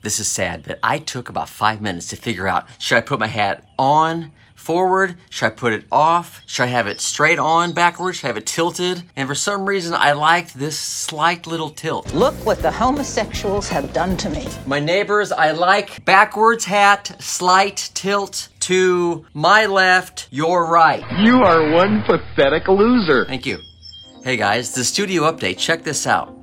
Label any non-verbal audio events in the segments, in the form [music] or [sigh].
This is sad, but I took about five minutes to figure out should I put my hat on, forward? Should I put it off? Should I have it straight on backwards? Should I have it tilted? And for some reason, I liked this slight little tilt. Look what the homosexuals have done to me. My neighbors, I like backwards hat, slight tilt to my left, your right. You are one pathetic loser. Thank you. Hey guys, the studio update. Check this out.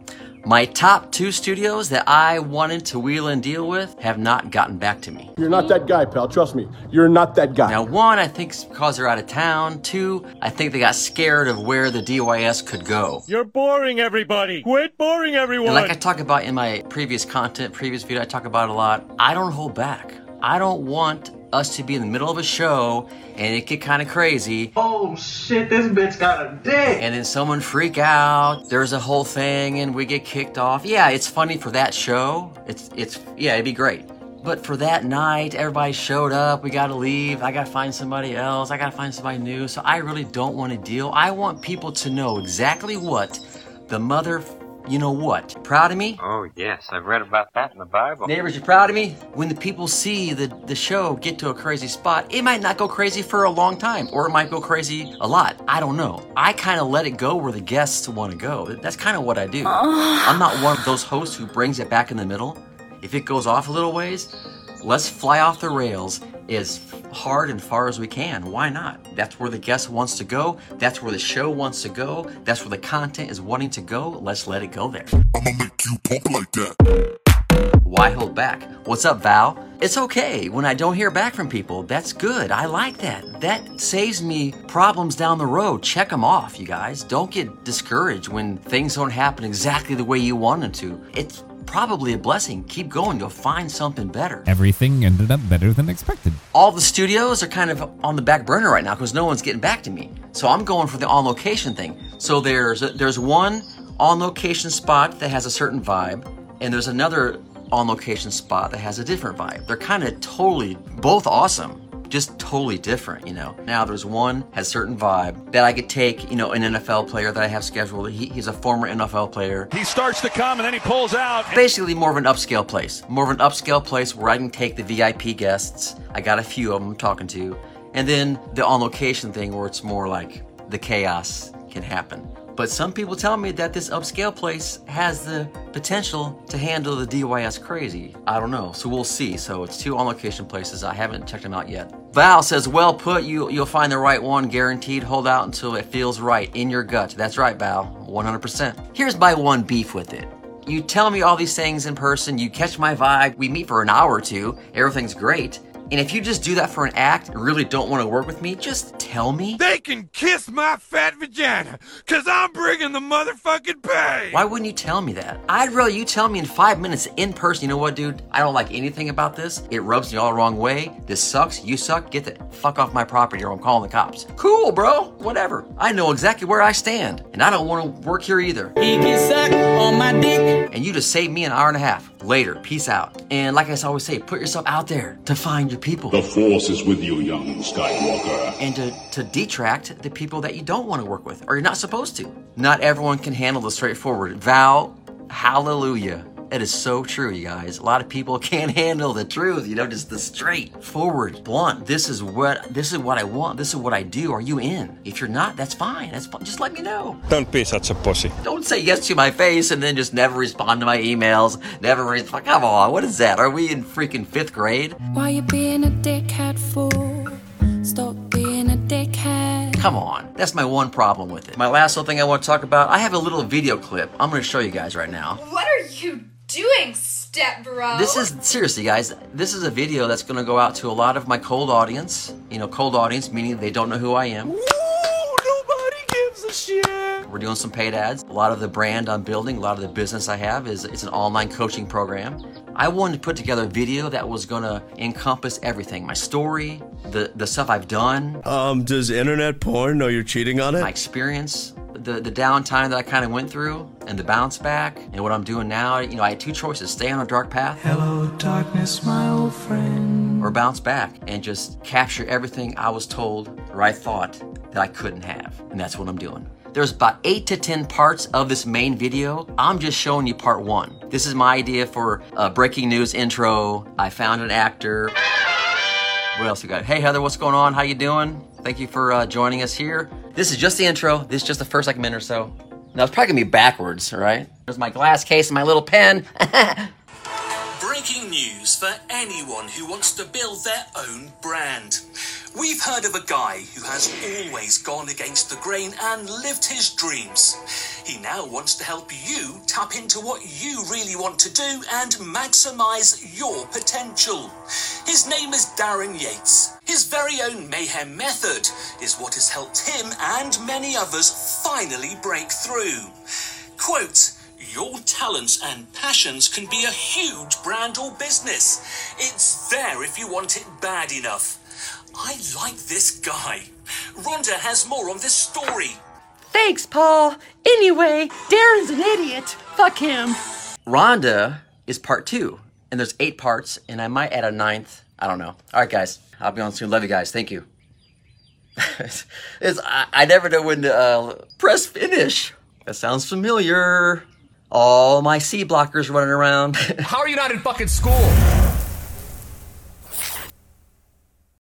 My top two studios that I wanted to wheel and deal with have not gotten back to me. You're not that guy, pal. Trust me. You're not that guy. Now, one, I think it's because they're out of town. Two, I think they got scared of where the DYS could go. You're boring everybody. Quit boring everyone. And like I talk about in my previous content, previous video, I talk about a lot. I don't hold back. I don't want us to be in the middle of a show and it get kind of crazy. Oh shit, this bitch got a dick. And then someone freak out. There's a whole thing and we get kicked off. Yeah, it's funny for that show. It's it's yeah, it'd be great. But for that night, everybody showed up. We gotta leave. I gotta find somebody else. I gotta find somebody new. So I really don't want to deal. I want people to know exactly what the mother you know what? Proud of me? Oh, yes, I've read about that in the Bible. Neighbors, you proud of me? When the people see the, the show get to a crazy spot, it might not go crazy for a long time, or it might go crazy a lot. I don't know. I kind of let it go where the guests want to go. That's kind of what I do. I'm not one of those hosts who brings it back in the middle. If it goes off a little ways, let's fly off the rails as hard and far as we can. Why not? That's where the guest wants to go. That's where the show wants to go. That's where the content is wanting to go. Let's let it go there. I'ma make you pump like that. Why hold back? What's up, Val? It's okay when I don't hear back from people. That's good. I like that. That saves me problems down the road. Check them off, you guys. Don't get discouraged when things don't happen exactly the way you want them to. It's probably a blessing. Keep going. You'll find something better. Everything ended up better than expected. All the studios are kind of on the back burner right now because no one's getting back to me. So I'm going for the on location thing. So there's there's one on location spot that has a certain vibe, and there's another on location spot that has a different vibe. They're kind of totally both awesome. Just totally different, you know. Now there's one has certain vibe that I could take, you know, an NFL player that I have scheduled. He, he's a former NFL player. He starts to come and then he pulls out. Basically, more of an upscale place. More of an upscale place where I can take the VIP guests. I got a few of them I'm talking to. And then the on location thing where it's more like the chaos can happen. But some people tell me that this upscale place has the potential to handle the DYS crazy. I don't know, so we'll see. So it's two on location places. I haven't checked them out yet. Val says, "Well put. You you'll find the right one, guaranteed. Hold out until it feels right in your gut." That's right, Val. 100%. Here's my one beef with it. You tell me all these things in person, you catch my vibe, we meet for an hour or two, everything's great. And if you just do that for an act and really don't want to work with me, just tell me. They can kiss my fat vagina, cause I'm bringing the motherfucking pay. Why wouldn't you tell me that? I'd rather you tell me in five minutes in person, you know what, dude? I don't like anything about this. It rubs me all the wrong way. This sucks. You suck. Get the fuck off my property or I'm calling the cops. Cool, bro. Whatever. I know exactly where I stand. And I don't want to work here either. He can suck on my dick. And you just saved me an hour and a half. Later. Peace out. And like I always say, put yourself out there to find your people. The Force is with you, young Skywalker. and to, to detract the people that you don't want to work with or you're not supposed to. Not everyone can handle the straightforward. Val, hallelujah. It is so true, you guys. A lot of people [laughs] can't handle the truth, you know, just the straightforward, blunt. This is what this is what I want. This is what I do. Are you in? If you're not, that's fine. That's fine. Just let me know. Don't be such a pussy. Don't say yes to my face and then just never respond to my emails. Never respond. Come on, what is that? Are we in freaking fifth grade? Why you being a dickhead for? Stop being a dickhead. Come on. That's my one problem with it. My last little thing I want to talk about, I have a little video clip I'm going to show you guys right now. What are you doing, step bro? This is seriously, guys. This is a video that's going to go out to a lot of my cold audience. You know, cold audience meaning they don't know who I am. nobody gives a shit. We're doing some paid ads. A lot of the brand I'm building, a lot of the business I have is it's an online coaching program. I wanted to put together a video that was going to encompass everything: my story, the the stuff I've done, Um, does internet porn know you're cheating on it? my experience, the the downtime that I kind of went through, and the bounce back, and what I'm doing now. You know, I had two choices: stay on a dark path. Hello, darkness, my old friend. or bounce back and just capture everything I was told or I thought that I couldn't have. And that's what I'm doing. There's about eight to 10 parts of this main video. I'm just showing you part one. This is my idea for a breaking news intro. I found an actor. What else we got? Hey Heather, what's going on? How you doing? Thank you for uh, joining us here. This is just the intro. This is just the first like minute or so. Now it's probably gonna be backwards, right? There's my glass case and my little pen. [laughs] Breaking news for anyone who wants to build their own brand. We've heard of a guy who has always gone against the grain and lived his dreams. He now wants to help you tap into what you really want to do and maximize your potential. His name is Darren Yates. His very own mayhem method is what has helped him and many others finally break through. Quote, your talents and passions can be a huge brand or business. It's there if you want it bad enough. I like this guy. Rhonda has more on this story. Thanks, Paul. Anyway, Darren's an idiot. Fuck him. Rhonda is part two, and there's eight parts, and I might add a ninth. I don't know. All right, guys. I'll be on soon. Love you guys. Thank you. [laughs] it's, I, I never know when to uh, press finish. That sounds familiar. All my C blockers running around. How are you not in fucking school?